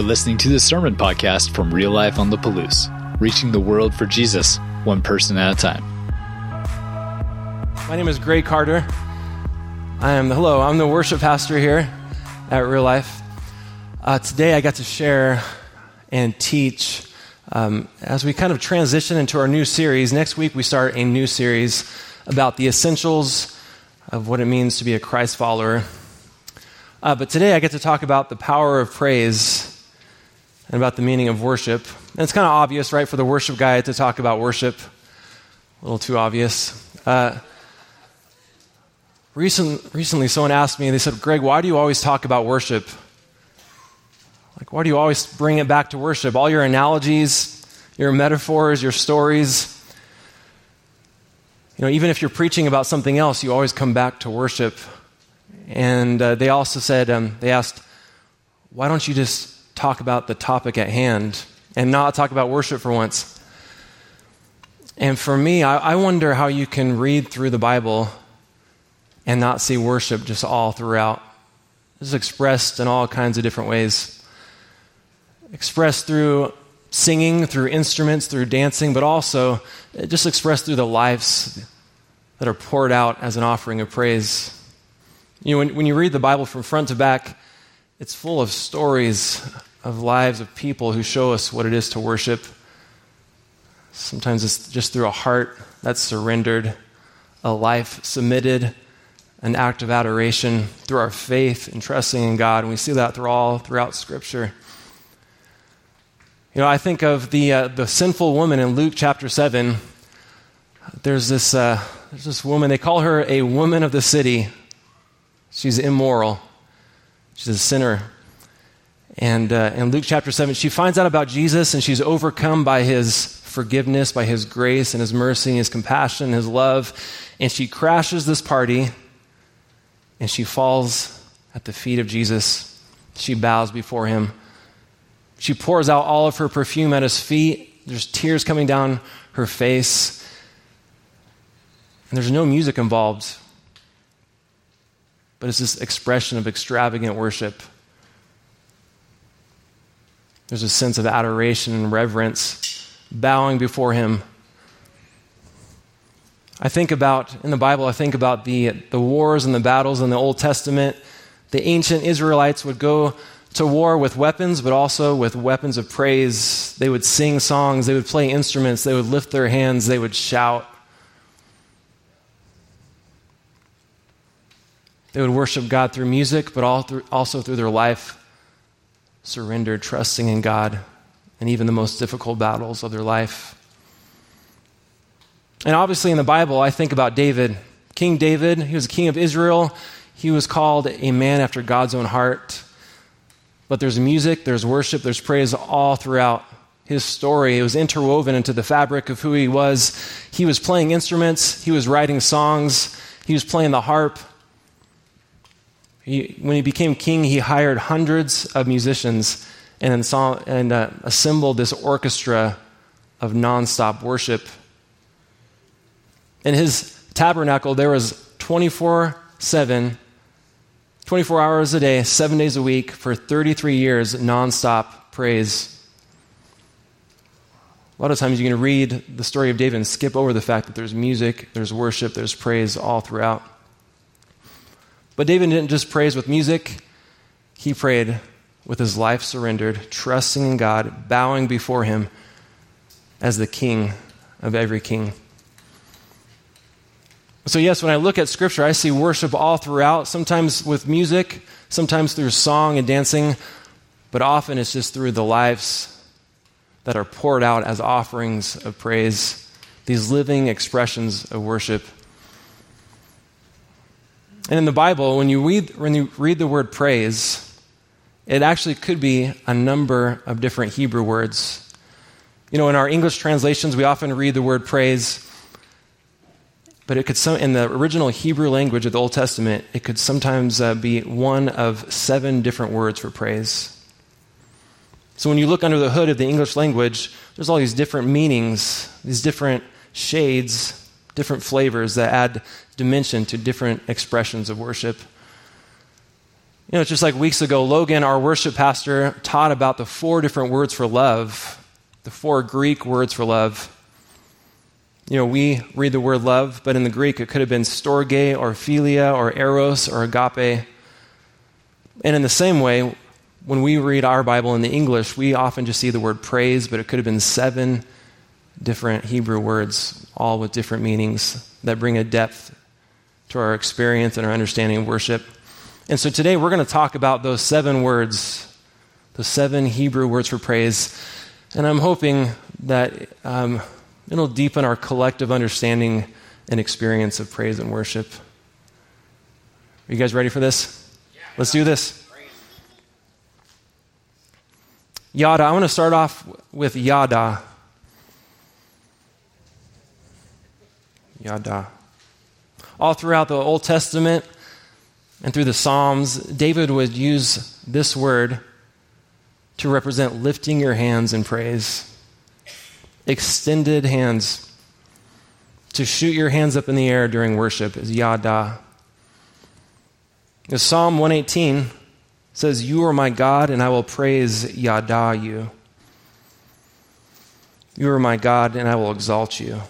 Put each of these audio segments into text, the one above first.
You're listening to the Sermon Podcast from Real Life on the Palouse, reaching the world for Jesus, one person at a time. My name is Greg Carter. I am, hello, I'm the worship pastor here at Real Life. Uh, today I got to share and teach um, as we kind of transition into our new series. Next week we start a new series about the essentials of what it means to be a Christ follower. Uh, but today I get to talk about the power of praise and about the meaning of worship. And it's kind of obvious, right, for the worship guy to talk about worship. A little too obvious. Uh, recent, recently, someone asked me, they said, Greg, why do you always talk about worship? Like, why do you always bring it back to worship? All your analogies, your metaphors, your stories. You know, even if you're preaching about something else, you always come back to worship. And uh, they also said, um, they asked, why don't you just talk about the topic at hand and not talk about worship for once? And for me, I, I wonder how you can read through the Bible and not see worship just all throughout. It's expressed in all kinds of different ways. Expressed through singing, through instruments, through dancing, but also just expressed through the lives that are poured out as an offering of praise. You know, when, when you read the Bible from front to back, it's full of stories of lives of people who show us what it is to worship. Sometimes it's just through a heart that's surrendered, a life submitted, an act of adoration, through our faith and trusting in God. And we see that through all throughout Scripture. You know, I think of the, uh, the sinful woman in Luke chapter 7. There's this, uh, there's this woman, they call her a woman of the city. She's immoral, she's a sinner. And uh, in Luke chapter 7, she finds out about Jesus and she's overcome by his forgiveness, by his grace and his mercy, and his compassion, and his love. And she crashes this party and she falls at the feet of Jesus. She bows before him. She pours out all of her perfume at his feet. There's tears coming down her face. And there's no music involved but it's this expression of extravagant worship. There's a sense of adoration and reverence, bowing before Him. I think about, in the Bible, I think about the, the wars and the battles in the Old Testament. The ancient Israelites would go to war with weapons, but also with weapons of praise. They would sing songs, they would play instruments, they would lift their hands, they would shout. They would worship God through music, but also through their life, surrendered, trusting in God, and even the most difficult battles of their life. And obviously, in the Bible, I think about David. King David, he was a king of Israel. He was called a man after God's own heart. But there's music, there's worship, there's praise all throughout his story. It was interwoven into the fabric of who he was. He was playing instruments, he was writing songs, he was playing the harp, he, when he became king, he hired hundreds of musicians and, and uh, assembled this orchestra of nonstop worship. In his tabernacle, there was 24 7, 24 hours a day, seven days a week, for 33 years, nonstop praise. A lot of times you can read the story of David and skip over the fact that there's music, there's worship, there's praise all throughout. But David didn't just praise with music, he prayed with his life surrendered, trusting in God, bowing before him as the king of every king. So, yes, when I look at Scripture, I see worship all throughout, sometimes with music, sometimes through song and dancing, but often it's just through the lives that are poured out as offerings of praise, these living expressions of worship. And in the Bible, when you read, when you read the word praise, it actually could be a number of different Hebrew words. You know, in our English translations, we often read the word praise, but it could some, in the original Hebrew language of the Old Testament, it could sometimes uh, be one of seven different words for praise. So when you look under the hood of the English language, there's all these different meanings, these different shades, different flavors that add dimension to different expressions of worship. You know, it's just like weeks ago, Logan, our worship pastor, taught about the four different words for love, the four Greek words for love. You know, we read the word love, but in the Greek it could have been storge or philia or eros or agape. And in the same way, when we read our Bible in the English, we often just see the word praise, but it could have been seven different Hebrew words, all with different meanings that bring a depth to our experience and our understanding of worship. And so today we're going to talk about those seven words, the seven Hebrew words for praise. And I'm hoping that um, it'll deepen our collective understanding and experience of praise and worship. Are you guys ready for this? Let's do this. Yada. I want to start off with yada. Yada. All throughout the Old Testament, and through the Psalms, David would use this word to represent lifting your hands in praise. Extended hands. To shoot your hands up in the air during worship is yada. Psalm 118 says, You are my God, and I will praise yada you. You are my God, and I will exalt you.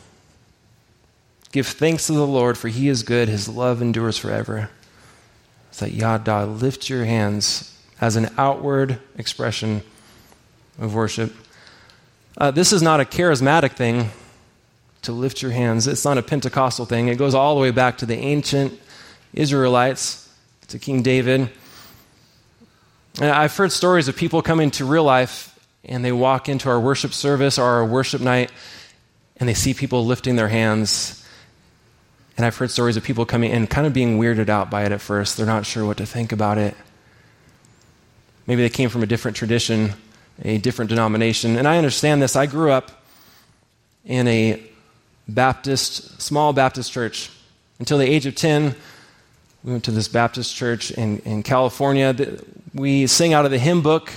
Give thanks to the Lord, for he is good, his love endures forever It's that yada, lift your hands as an outward expression of worship. Uh, this is not a charismatic thing to lift your hands. It's not a Pentecostal thing. It goes all the way back to the ancient Israelites, to King David. And I've heard stories of people coming to real life and they walk into our worship service or our worship night and they see people lifting their hands and I've heard stories of people coming in kind of being weirded out by it at first. They're not sure what to think about it. Maybe they came from a different tradition, a different denomination. And I understand this. I grew up in a Baptist, small Baptist church. Until the age of 10, we went to this Baptist church in, in California. We sang out of the hymn book.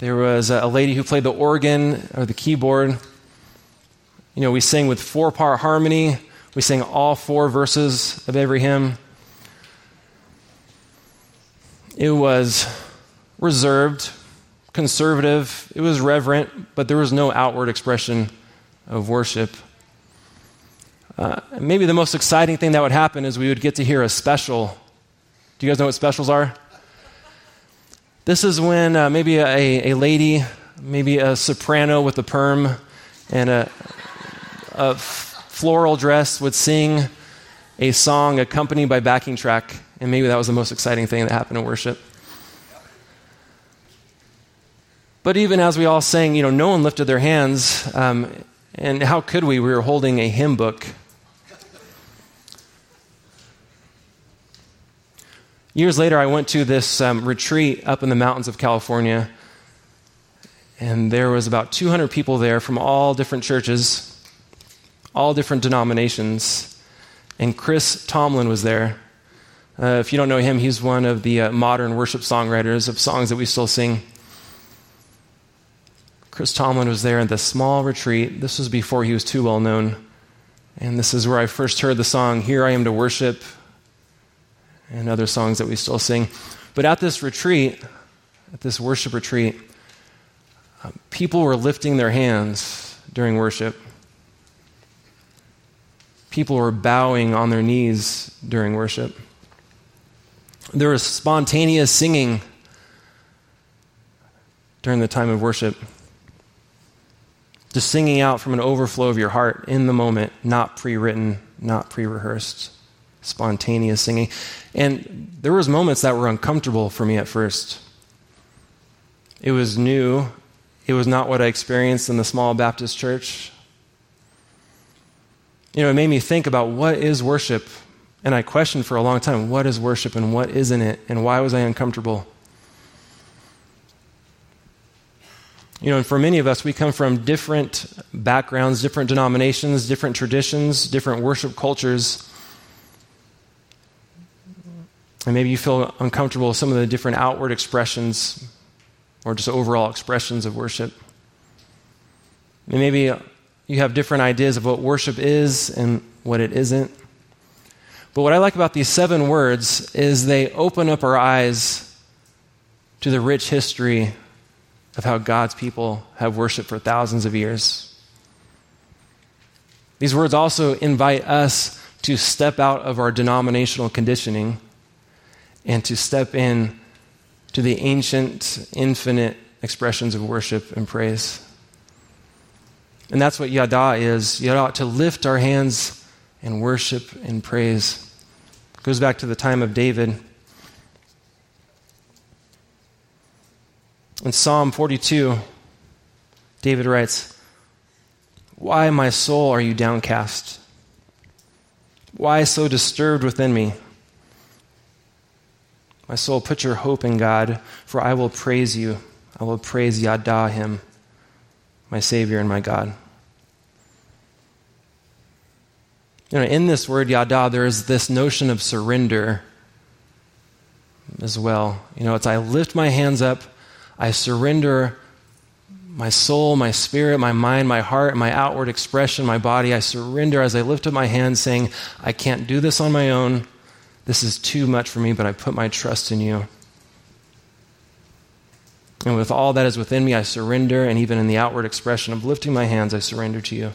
There was a lady who played the organ or the keyboard. You know, we sang with four part harmony. We sing all four verses of every hymn. It was reserved, conservative, it was reverent, but there was no outward expression of worship. Uh, maybe the most exciting thing that would happen is we would get to hear a special. Do you guys know what specials are? This is when uh, maybe a, a lady, maybe a soprano with a perm and a, a floral dress would sing a song accompanied by backing track, and maybe that was the most exciting thing that happened in worship. But even as we all sang, you know, no one lifted their hands, um, and how could we? We were holding a hymn book. Years later, I went to this um, retreat up in the mountains of California, and there was about 200 people there from all different churches all different denominations. And Chris Tomlin was there. Uh, if you don't know him, he's one of the uh, modern worship songwriters of songs that we still sing. Chris Tomlin was there in the small retreat. This was before he was too well known. And this is where I first heard the song, Here I Am to Worship, and other songs that we still sing. But at this retreat, at this worship retreat, uh, people were lifting their hands during worship. People were bowing on their knees during worship. There was spontaneous singing during the time of worship. Just singing out from an overflow of your heart in the moment, not pre written, not pre rehearsed. Spontaneous singing. And there was moments that were uncomfortable for me at first. It was new. It was not what I experienced in the small Baptist church. You know, it made me think about what is worship. And I questioned for a long time what is worship and what isn't it? And why was I uncomfortable? You know, and for many of us, we come from different backgrounds, different denominations, different traditions, different worship cultures. And maybe you feel uncomfortable with some of the different outward expressions or just overall expressions of worship. And maybe you have different ideas of what worship is and what it isn't. But what I like about these seven words is they open up our eyes to the rich history of how God's people have worshiped for thousands of years. These words also invite us to step out of our denominational conditioning and to step in to the ancient, infinite expressions of worship and praise. And that's what yada is. Yada, to lift our hands and worship and praise. It goes back to the time of David. In Psalm 42, David writes, Why, my soul, are you downcast? Why so disturbed within me? My soul, put your hope in God, for I will praise you. I will praise Yada, Him, my Savior and my God. You know, in this word Yada, there is this notion of surrender as well. You know, it's I lift my hands up, I surrender my soul, my spirit, my mind, my heart, my outward expression, my body. I surrender as I lift up my hands, saying, I can't do this on my own. This is too much for me, but I put my trust in you. And with all that is within me, I surrender, and even in the outward expression of lifting my hands, I surrender to you.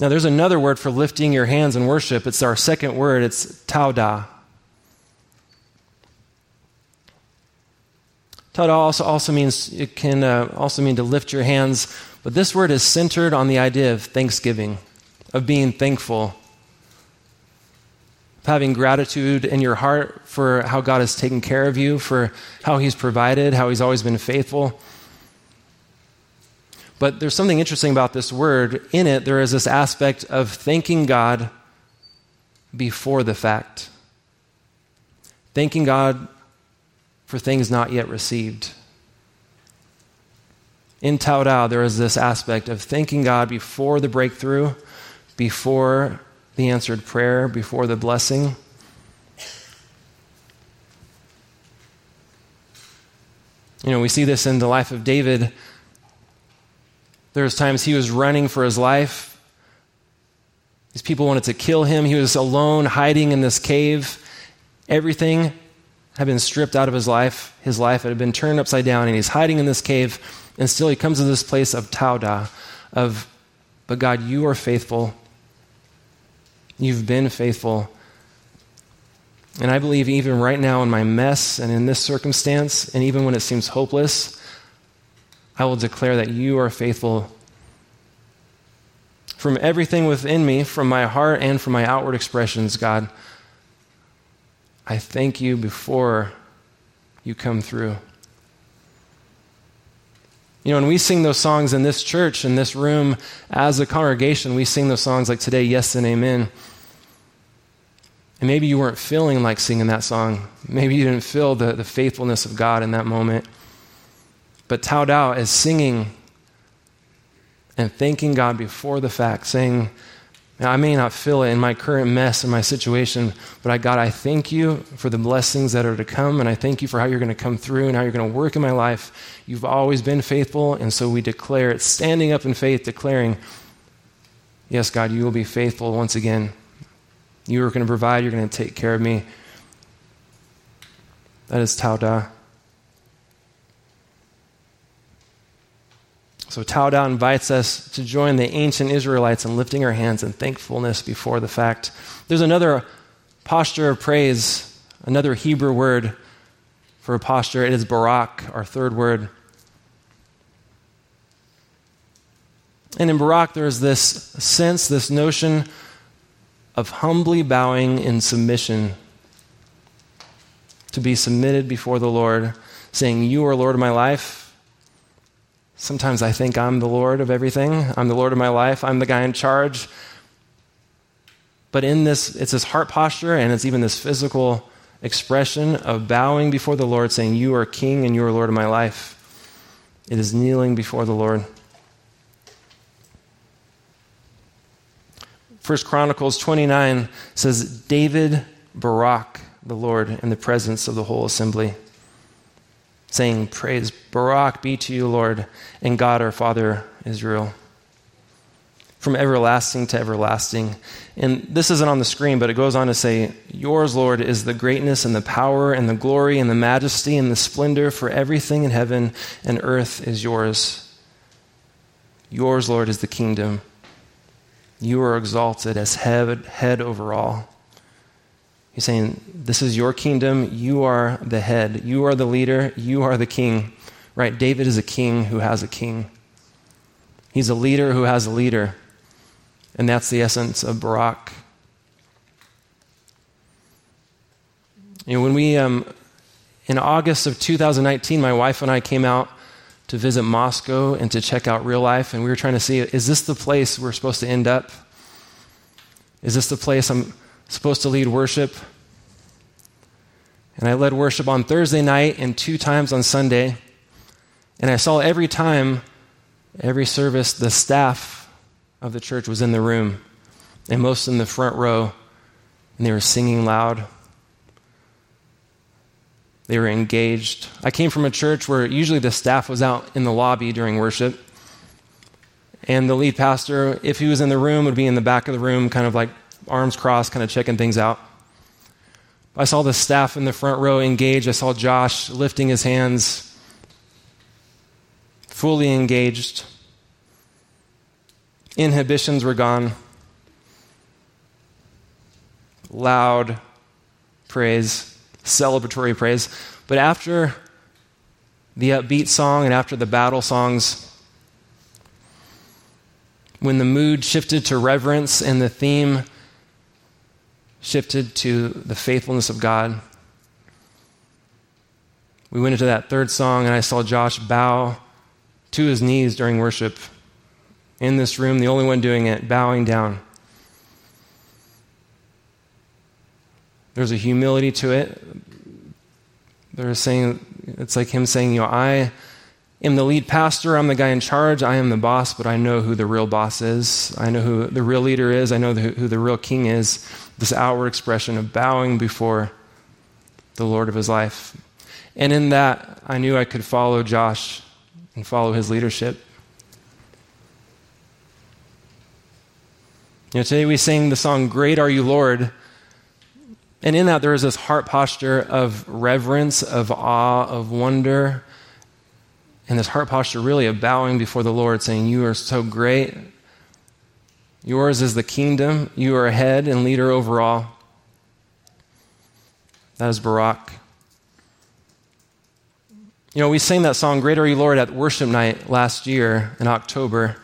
Now, there's another word for lifting your hands in worship. It's our second word, it's tauda. Tauda also, also means, it can uh, also mean to lift your hands, but this word is centered on the idea of thanksgiving, of being thankful of having gratitude in your heart for how God has taken care of you, for how He's provided, how He's always been faithful. But there's something interesting about this word. In it, there is this aspect of thanking God before the fact, thanking God for things not yet received. In Towdah, there is this aspect of thanking God before the breakthrough, before the answered prayer before the blessing. You know, we see this in the life of David. There's times he was running for his life. These people wanted to kill him. He was alone, hiding in this cave. Everything had been stripped out of his life. His life had been turned upside down, and he's hiding in this cave. And still, he comes to this place of tauda, of, but God, you are faithful. You've been faithful. And I believe even right now in my mess and in this circumstance, and even when it seems hopeless, I will declare that you are faithful. From everything within me, from my heart and from my outward expressions, God, I thank you before you come through. You know, when we sing those songs in this church, in this room, as a congregation, we sing those songs like today, Yes and Amen. And maybe you weren't feeling like singing that song. Maybe you didn't feel the, the faithfulness of God in that moment. But Towdah is singing and thanking God before the fact, saying, I may not feel it in my current mess and my situation, but I, God, I thank you for the blessings that are to come, and I thank you for how you're going to come through and how you're going to work in my life. You've always been faithful, and so we declare it, standing up in faith, declaring, Yes, God, you will be faithful once again. You are going to provide, you're going to take care of me. That is Towdah. So Towdah invites us to join the ancient Israelites in lifting our hands in thankfulness before the fact. There's another posture of praise, another Hebrew word for a posture. It is barak, our third word. And in barak, there's this sense, this notion of humbly bowing in submission to be submitted before the Lord, saying, You are Lord of my life. Sometimes I think I'm the Lord of everything. I'm the Lord of my life. I'm the guy in charge. But in this, it's this heart posture and it's even this physical expression of bowing before the Lord, saying, You are King and you are Lord of my life. It is kneeling before the Lord. First Chronicles 29 says, David barak the Lord in the presence of the whole assembly, saying, Praise Barak be to you, Lord, and God our Father Israel. from everlasting to everlasting. And this isn't on the screen, but it goes on to say, Yours, Lord, is the greatness and the power and the glory and the majesty and the splendor, for everything in heaven and earth is yours. Yours, Lord, is the kingdom. You are exalted as head, head over all. He's saying, This is your kingdom. You are the head. You are the leader. You are the king. Right? David is a king who has a king. He's a leader who has a leader. And that's the essence of Barak. You know, when we, um, in August of 2019, my wife and I came out to visit Moscow and to check out real life, and we were trying to see is this the place we're supposed to end up? Is this the place I'm supposed to lead worship? And I led worship on Thursday night and two times on Sunday. And I saw every time, every service, the staff of the church was in the room, and most in the front row, and they were singing loud. They were engaged. I came from a church where usually the staff was out in the lobby during worship. And the lead pastor, if he was in the room, would be in the back of the room, kind of like arms crossed, kind of checking things out. I saw the staff in the front row engaged. I saw Josh lifting his hands, fully engaged. Inhibitions were gone. Loud praise, celebratory praise. But after the upbeat song and after the battle songs, when the mood shifted to reverence and the theme shifted to the faithfulness of God, we went into that third song, and I saw Josh bow to his knees during worship in this room, the only one doing it, bowing down. There's a humility to it. There's saying, it's like him saying, you know, I am the lead pastor, I'm the guy in charge, I am the boss, but I know who the real boss is. I know who the real leader is, I know who the real king is. This outward expression of bowing before the Lord of his life. And in that, I knew I could follow Josh and follow his leadership. You know, today we sing the song, Great Are You, Lord. And in that, there is this heart posture of reverence, of awe, of wonder, and this heart posture really of bowing before the Lord, saying, You are so great. Yours is the kingdom. You are head and leader over all. That is Barak. You know, we sang that song, Great Are You, Lord, at worship night last year in October.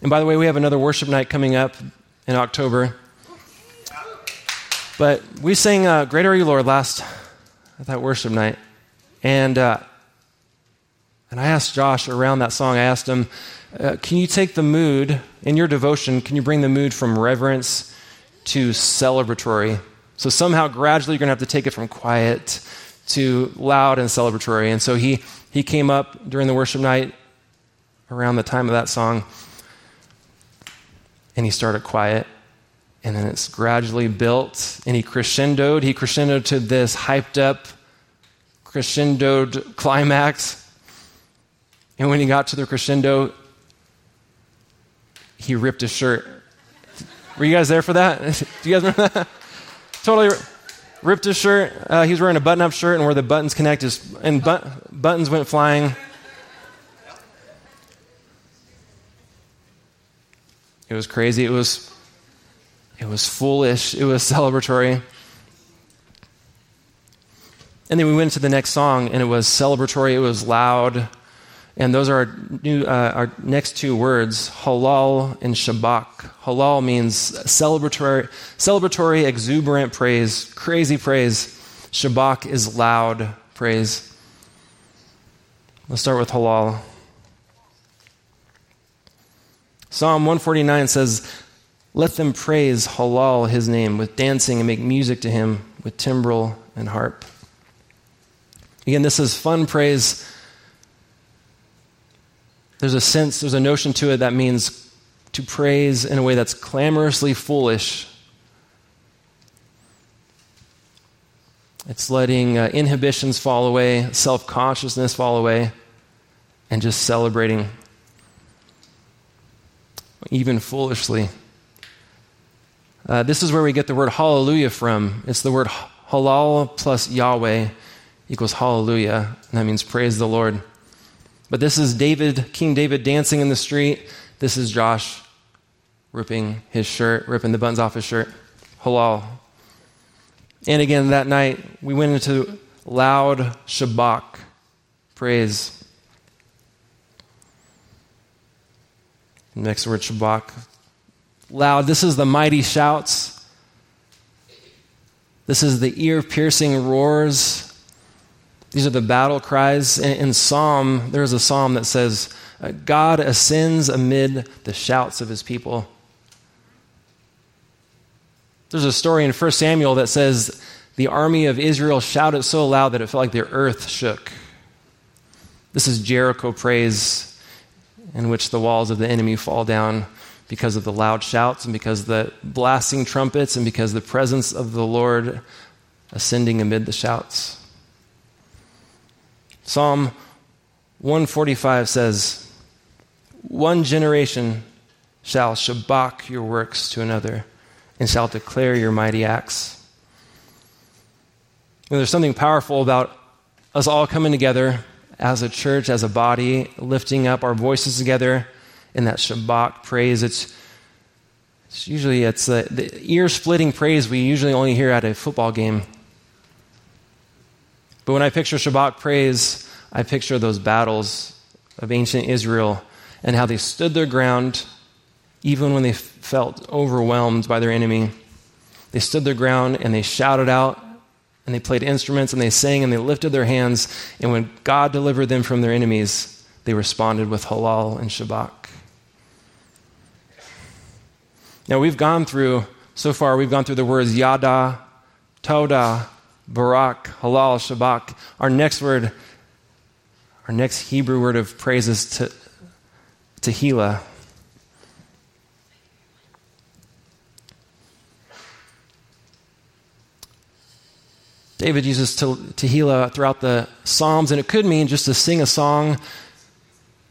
And by the way, we have another worship night coming up in October. But we sang uh, Great Are You, Lord, last at that worship night. And, uh, and I asked Josh around that song, I asked him, uh, can you take the mood in your devotion, can you bring the mood from reverence to celebratory? So somehow, gradually, you're going to have to take it from quiet to loud and celebratory. And so he, he came up during the worship night around the time of that song and he started quiet. And then it's gradually built, and he crescendoed. He crescendoed to this hyped up, crescendoed climax. And when he got to the crescendo, he ripped his shirt. Were you guys there for that? Do you guys remember that? totally ripped his shirt. Uh, he was wearing a button up shirt, and where the buttons connect, his, and but, buttons went flying. It was crazy. It was, it was foolish. It was celebratory. And then we went to the next song, and it was celebratory. It was loud. And those are our, new, uh, our next two words, halal and shabak. Halal means celebratory, celebratory, exuberant praise, crazy praise. Shabak is loud praise. Let's start with halal. Psalm 149 says, Let them praise Halal, his name, with dancing and make music to him with timbrel and harp. Again, this is fun praise. There's a sense, there's a notion to it that means to praise in a way that's clamorously foolish. It's letting uh, inhibitions fall away, self consciousness fall away, and just celebrating even foolishly. Uh, this is where we get the word hallelujah from. It's the word halal plus Yahweh equals hallelujah, and that means praise the Lord. But this is David, King David, dancing in the street. This is Josh ripping his shirt, ripping the buttons off his shirt. Halal. And again, that night, we went into loud Shabach praise. Next word, Shabach. Loud. This is the mighty shouts. This is the ear piercing roars. These are the battle cries. In, in Psalm, there's a psalm that says, uh, God ascends amid the shouts of his people. There's a story in 1 Samuel that says the army of Israel shouted so loud that it felt like the earth shook. This is Jericho praise, in which the walls of the enemy fall down because of the loud shouts and because the blasting trumpets and because the presence of the Lord ascending amid the shouts. Psalm 145 says, One generation shall shabak your works to another and shall declare your mighty acts. And there's something powerful about us all coming together as a church, as a body, lifting up our voices together in that Shabach praise. It's, it's usually it's the ear-splitting praise we usually only hear at a football game. But when I picture Shabach praise, I picture those battles of ancient Israel and how they stood their ground even when they felt overwhelmed by their enemy. They stood their ground and they shouted out and they played instruments and they sang and they lifted their hands. And when God delivered them from their enemies, they responded with halal and shabach. Now we've gone through, so far, we've gone through the words yada, toda, barak, halal, Shabak. Our next word, our next Hebrew word of praise is to, tehillah. David uses Tehillah throughout the Psalms, and it could mean just to sing a song.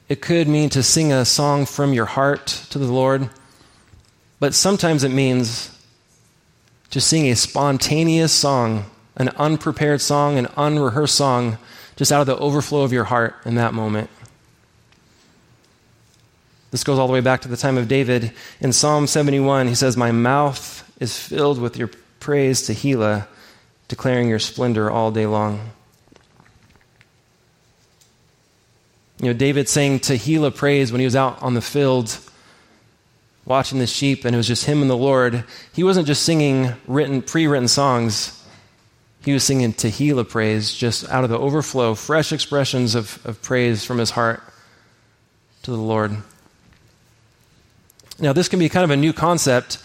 It could mean to sing a song from your heart to the Lord. But sometimes it means to sing a spontaneous song, an unprepared song, an unrehearsed song, just out of the overflow of your heart in that moment. This goes all the way back to the time of David. In Psalm 71, he says, My mouth is filled with your praise, Tehillah declaring your splendor all day long. You know, David sang Tehillah praise when he was out on the field watching the sheep, and it was just him and the Lord. He wasn't just singing written, pre-written songs. He was singing Tehillah praise, just out of the overflow, fresh expressions of, of praise from his heart to the Lord. Now, this can be kind of a new concept.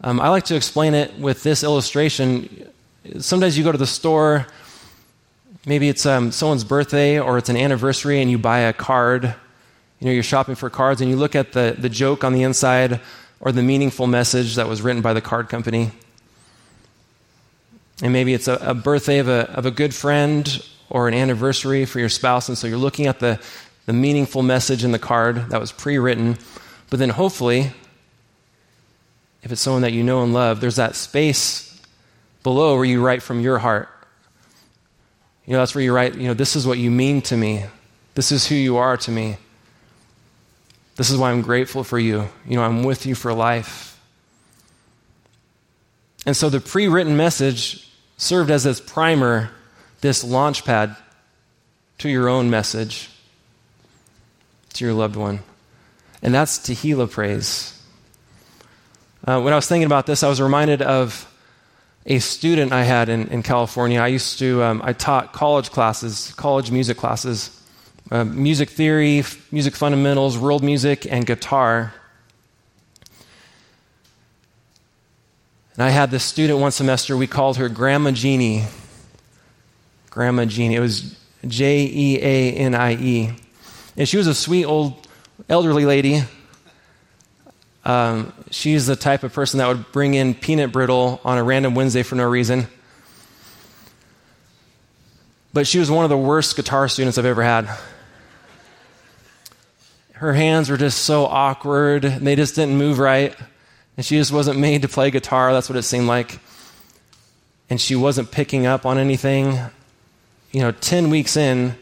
Um, I like to explain it with this illustration sometimes you go to the store, maybe it's um, someone's birthday or it's an anniversary, and you buy a card. You know, you're shopping for cards, and you look at the, the joke on the inside or the meaningful message that was written by the card company. And maybe it's a, a birthday of a, of a good friend or an anniversary for your spouse, and so you're looking at the, the meaningful message in the card that was pre written. But then hopefully, if it's someone that you know and love, there's that space below where you write from your heart. You know, that's where you write, you know, this is what you mean to me. This is who you are to me. This is why I'm grateful for you. You know, I'm with you for life. And so the pre written message served as this primer, this launch pad to your own message, to your loved one. And that's Tehillah praise. Uh, when I was thinking about this, I was reminded of a student I had in, in California. I used to, um, I taught college classes, college music classes, uh, music theory, f- music fundamentals, world music, and guitar. And I had this student one semester, we called her Grandma Jeanie. Grandma Jeanie. It was J E A N I E. And she was a sweet old elderly lady um, she's the type of person that would bring in peanut brittle on a random Wednesday for no reason. But she was one of the worst guitar students I've ever had. her hands were just so awkward. They just didn't move right. And she just wasn't made to play guitar. That's what it seemed like. And she wasn't picking up on anything. You know, 10 weeks in,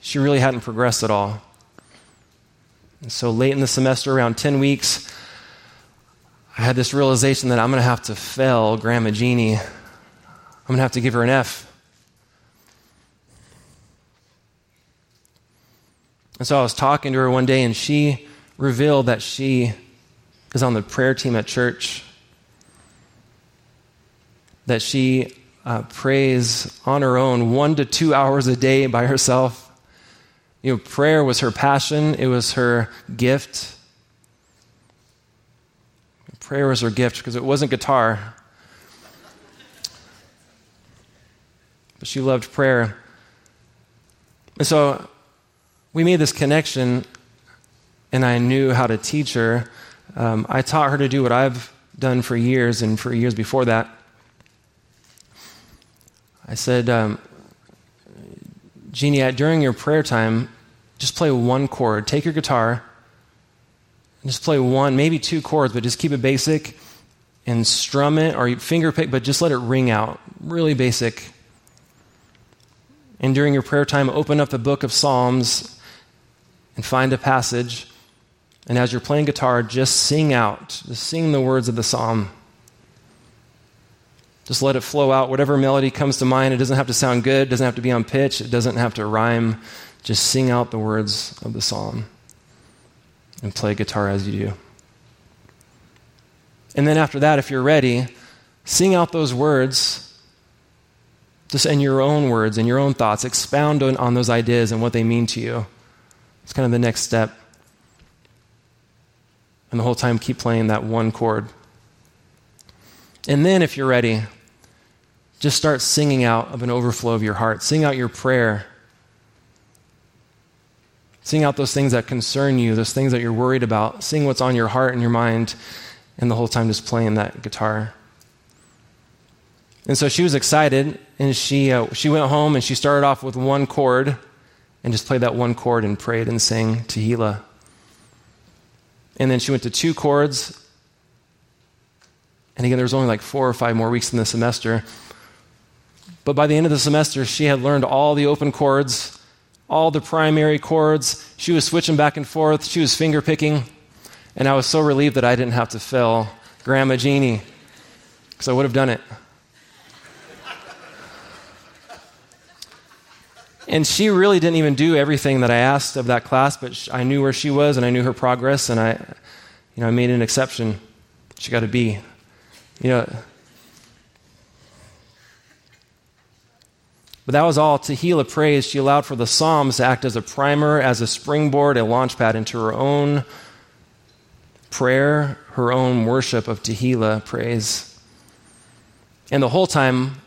she really hadn't progressed at all. And so late in the semester, around 10 weeks, I had this realization that I'm going to have to fail Grandma Jeanie. I'm going to have to give her an F. And so I was talking to her one day, and she revealed that she is on the prayer team at church, that she uh, prays on her own one to two hours a day by herself. You know, prayer was her passion, it was her gift. Prayer was her gift because it wasn't guitar. But she loved prayer. And so we made this connection, and I knew how to teach her. Um, I taught her to do what I've done for years and for years before that. I said, um, Jeanie, during your prayer time, just play one chord. Take your guitar, just play one, maybe two chords, but just keep it basic and strum it or finger pick, but just let it ring out. Really basic. And during your prayer time, open up the book of Psalms and find a passage. And as you're playing guitar, just sing out, just sing the words of the psalm. Just let it flow out. Whatever melody comes to mind, it doesn't have to sound good, it doesn't have to be on pitch, it doesn't have to rhyme. Just sing out the words of the psalm and play guitar as you do. And then after that, if you're ready, sing out those words just in your own words, in your own thoughts. Expound on, on those ideas and what they mean to you. It's kind of the next step. And the whole time, keep playing that one chord. And then, if you're ready, just start singing out of an overflow of your heart. Sing out your prayer. Sing out those things that concern you, those things that you're worried about. Sing what's on your heart and your mind, and the whole time just playing that guitar. And so she was excited, and she, uh, she went home and she started off with one chord and just played that one chord and prayed and sang Tehillah. And then she went to two chords. And again, there was only like four or five more weeks in the semester. But by the end of the semester, she had learned all the open chords, all the primary chords. She was switching back and forth. She was finger picking. And I was so relieved that I didn't have to fill Grandma Jeanie because I would have done it. And she really didn't even do everything that I asked of that class, but I knew where she was and I knew her progress, and I, you know, I made an exception. She got a B. You know, But that was all Tehillah praise. She allowed for the Psalms to act as a primer, as a springboard, a launch pad into her own prayer, her own worship of Tehillah praise. And the whole time,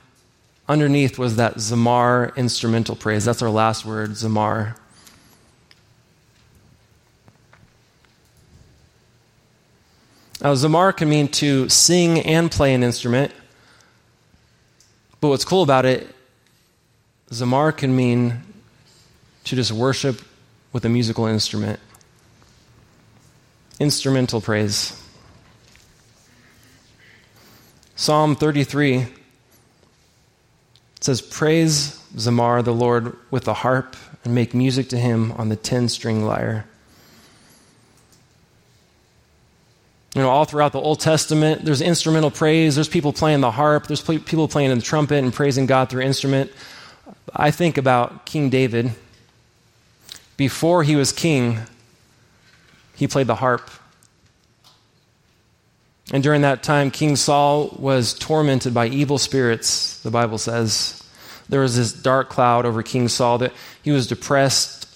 underneath was that Zamar instrumental praise. That's our last word, Zamar. Now, Zamar can mean to sing and play an instrument. But what's cool about it, Zamar can mean to just worship with a musical instrument. Instrumental praise. Psalm 33 it says, Praise Zamar, the Lord, with the harp, and make music to him on the ten string lyre. You know, all throughout the Old Testament, there's instrumental praise. There's people playing the harp. There's people playing the trumpet and praising God through instrument. I think about King David. Before he was king, he played the harp. And during that time, King Saul was tormented by evil spirits, the Bible says. There was this dark cloud over King Saul that he was depressed,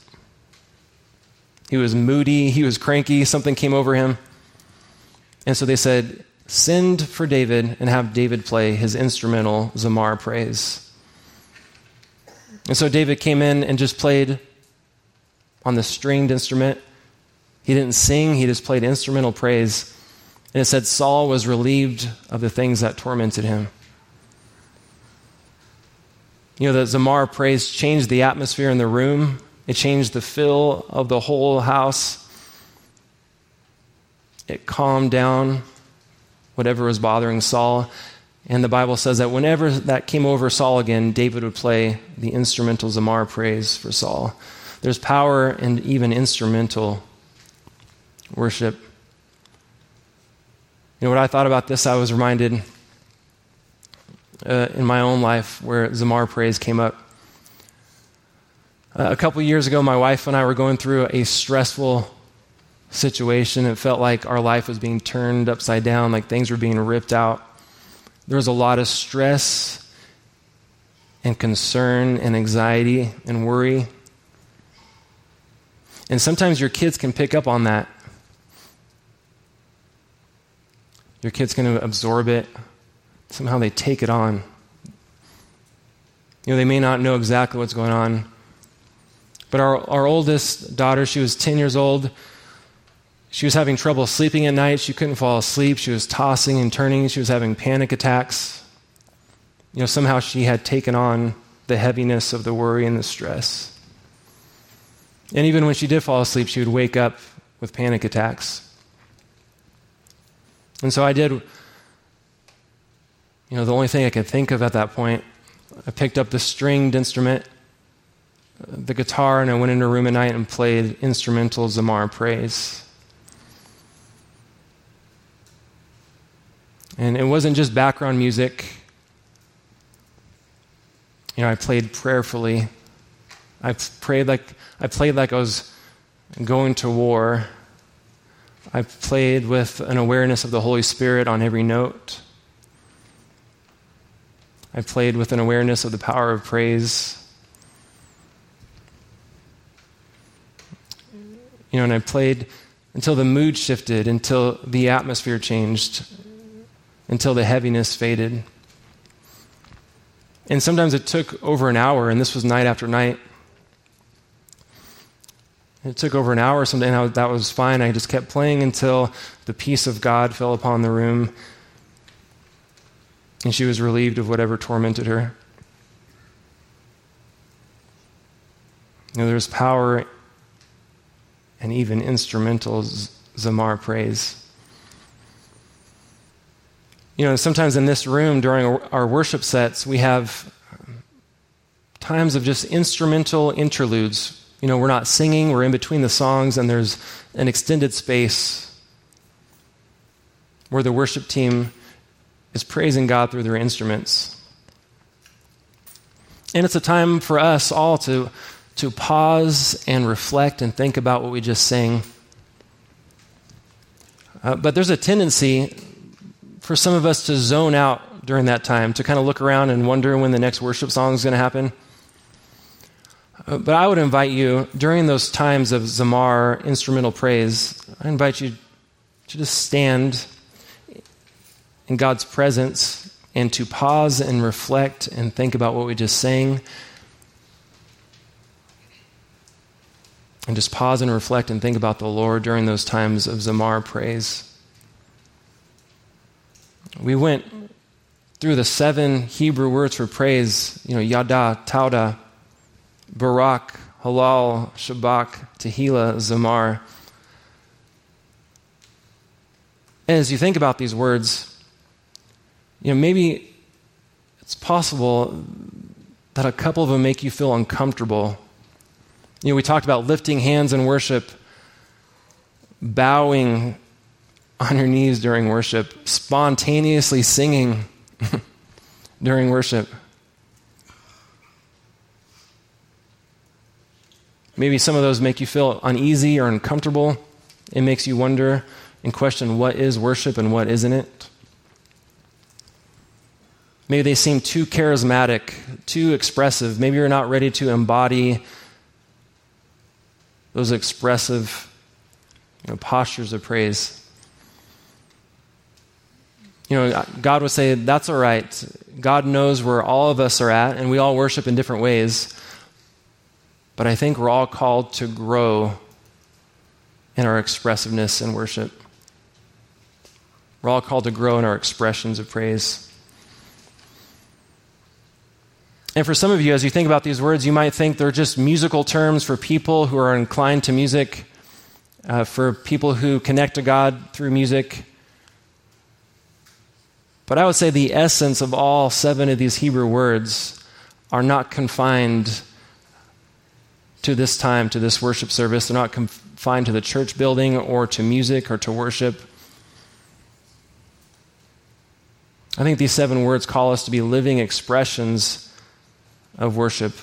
he was moody, he was cranky, something came over him. And so they said, Send for David and have David play his instrumental Zamar praise. And so David came in and just played on the stringed instrument. He didn't sing, he just played instrumental praise. And it said Saul was relieved of the things that tormented him. You know, the Zamar praise changed the atmosphere in the room, it changed the feel of the whole house. it calmed down whatever was bothering Saul. And the Bible says that whenever that came over Saul again, David would play the instrumental Zamar praise for Saul. There's power in even instrumental worship. You know, what I thought about this, I was reminded uh, in my own life where Zamar praise came up. Uh, a couple years ago, my wife and I were going through a stressful situation. It felt like our life was being turned upside down, like things were being ripped out. There was a lot of stress and concern and anxiety and worry. And sometimes your kids can pick up on that. Your kid's going to absorb it. Somehow they take it on. You know, they may not know exactly what's going on. But our, our oldest daughter, she was 10 years old. She was having trouble sleeping at night. She couldn't fall asleep. She was tossing and turning. She was having panic attacks. You know, somehow she had taken on the heaviness of the worry and the stress. And even when she did fall asleep, she would wake up with panic attacks. And so I did, you know, the only thing I could think of at that point, I picked up the stringed instrument, uh, the guitar, and I went into a room at night and played instrumental Zamar praise. And it wasn't just background music. You know, I played prayerfully. I prayed like I played like I was going to war. I played with an awareness of the Holy Spirit on every note. I played with an awareness of the power of praise. You know, and I played until the mood shifted, until the atmosphere changed, until the heaviness faded. And sometimes it took over an hour, and this was night after night. It took over an hour or something, and that was fine. I just kept playing until the peace of God fell upon the room, and she was relieved of whatever tormented her. You know, there's power and even instrumental Zamar praise. You know, sometimes in this room during our worship sets, we have times of just instrumental interludes. You know, we're not singing, we're in between the songs, and there's an extended space where the worship team is praising God through their instruments. And it's a time for us all to, to pause and reflect and think about what we just sang. Uh, but there's a tendency for some of us to zone out during that time, to kind of look around and wonder when the next worship song is going to happen. Uh, but I would invite you, during those times of Zamar instrumental praise, I invite you to just stand in God's presence and to pause and reflect and think about what we just sang. And just pause and reflect and think about the Lord during those times of Zamar praise. We went through the seven Hebrew words for praise, you know, yada, towdah, barak, halal, shabach, tehillah, zamar. And As you think about these words, you know, maybe it's possible that a couple of them make you feel uncomfortable. You know, we talked about lifting hands in worship, bowing on your knees during worship, spontaneously singing during worship. Maybe some of those make you feel uneasy or uncomfortable. It makes you wonder and question what is worship and what isn't it. Maybe they seem too charismatic, too expressive. Maybe you're not ready to embody those expressive you know, postures of praise you know, God would say, that's all right. God knows where all of us are at, and we all worship in different ways. But I think we're all called to grow in our expressiveness in worship. We're all called to grow in our expressions of praise. And for some of you, as you think about these words, you might think they're just musical terms for people who are inclined to music. uh, for people who connect to God through music. But I would say the essence of all seven of these Hebrew words are not confined to this time, to this worship service. They're not confined to the church building or to music or to worship. I think these seven words call us to be living expressions of worship,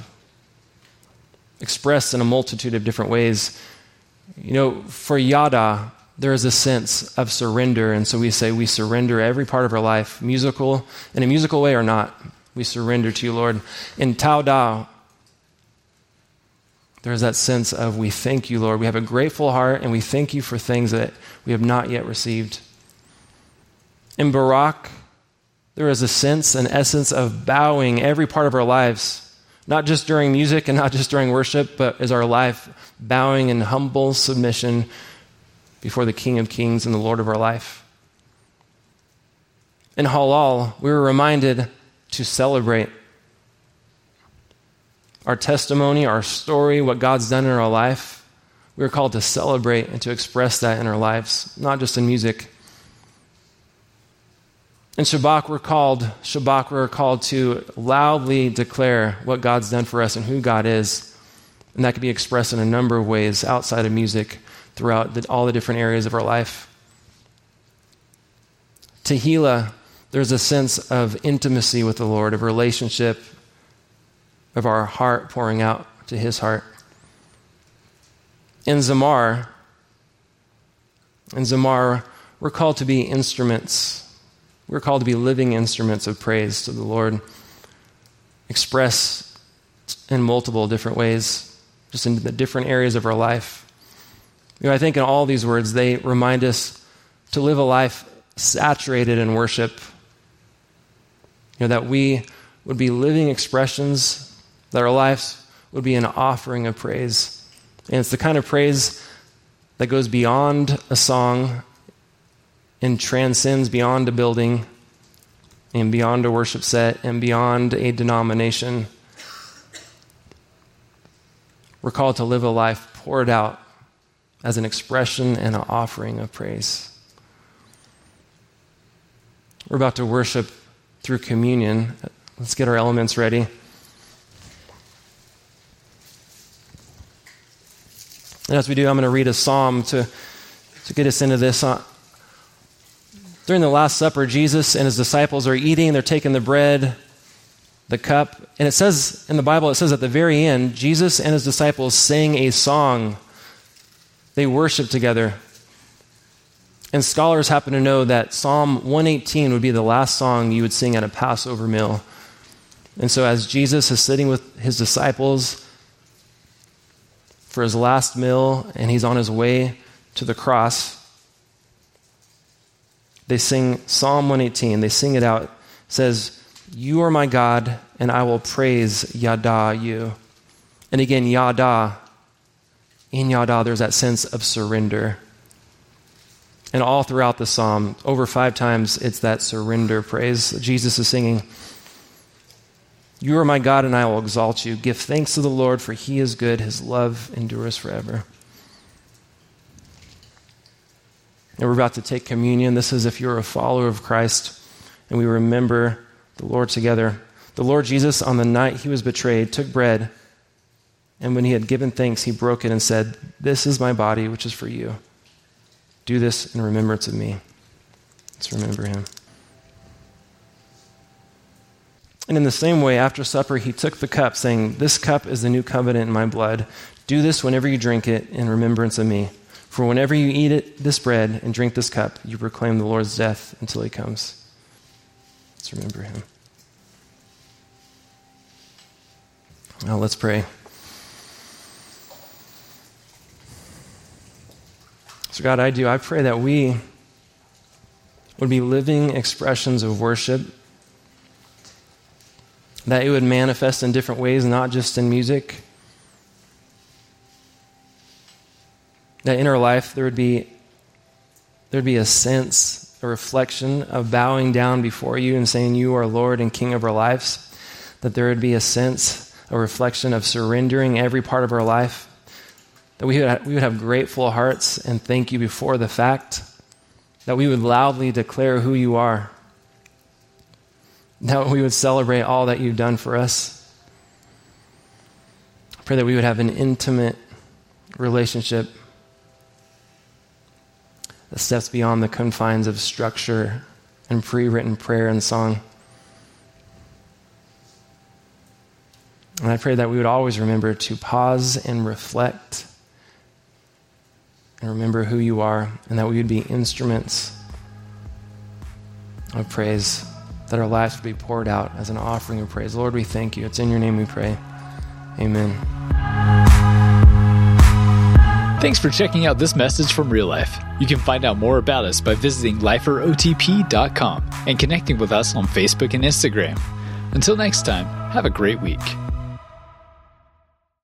expressed in a multitude of different ways. You know, for Yada, there is a sense of surrender, and so we say we surrender every part of our life, musical, in a musical way or not. We surrender to you, Lord. In Towdah, there's that sense of we thank you, Lord. We have a grateful heart, and we thank you for things that we have not yet received. In Barak, there is a sense, an essence of bowing every part of our lives, not just during music and not just during worship, but as our life bowing in humble submission before the King of Kings and the Lord of our life. In Halal, we were reminded to celebrate our testimony, our story, what God's done in our life. We are called to celebrate and to express that in our lives, not just in music. In Shabach, we're called, Shabach, we're called to loudly declare what God's done for us and who God is. And that can be expressed in a number of ways outside of music throughout the, all the different areas of our life. Tehillah, there's a sense of intimacy with the Lord, of relationship, of our heart pouring out to His heart. In Zamar, in Zamar, we're called to be instruments we're called to be living instruments of praise to the Lord, express in multiple different ways, just in the different areas of our life. You know, I think in all these words, they remind us to live a life saturated in worship. You know, that we would be living expressions, that our lives would be an offering of praise. And it's the kind of praise that goes beyond a song and transcends beyond a building and beyond a worship set and beyond a denomination. We're called to live a life poured out as an expression and an offering of praise. We're about to worship through communion. Let's get our elements ready. And as we do, I'm going to read a psalm to, to get us into this. Uh, during the Last Supper, Jesus and his disciples are eating, they're taking the bread, the cup, and it says in the Bible, it says at the very end, Jesus and his disciples sing a song. They worship together. And scholars happen to know that Psalm 118 would be the last song you would sing at a Passover meal. And so, as Jesus is sitting with his disciples for his last meal and he's on his way to the cross, they sing Psalm 118. They sing it out. It says, You are my God, and I will praise Yada you. And again, Yada. In Yada, there's that sense of surrender. And all throughout the psalm, over five times, it's that surrender praise. Jesus is singing, You are my God, and I will exalt you. Give thanks to the Lord, for he is good. His love endures forever. And we're about to take communion. This is if you're a follower of Christ and we remember the Lord together. The Lord Jesus, on the night he was betrayed, took bread, and when he had given thanks, he broke it and said, This is my body, which is for you. Do this in remembrance of me. Let's remember him. And in the same way, after supper, he took the cup, saying, This cup is the new covenant in my blood. Do this whenever you drink it in remembrance of me. For whenever you eat it, this bread and drink this cup, you proclaim the Lord's death until he comes. Let's remember him. Now let's pray. So, God, I do. I pray that we would be living expressions of worship, that it would manifest in different ways, not just in music that in our life there would be there'd be a sense, a reflection of bowing down before you and saying you are Lord and King of our lives. That there would be a sense, a reflection of surrendering every part of our life. that we would, we would have grateful hearts and thank you before the fact, that we would loudly declare who you are, that we would celebrate all that you've done for us. I pray that we would have an intimate relationship that steps beyond the confines of structure and pre written prayer and song. And I pray that we would always remember to pause and reflect and remember who you are, and that we would be instruments of praise, that our lives would be poured out as an offering of praise. Lord, we thank you. It's in your name we pray. Amen. Thanks for checking out this message from Real Life. You can find out more about us by visiting liferotp.com and connecting with us on Facebook and Instagram. Until next time, have a great week.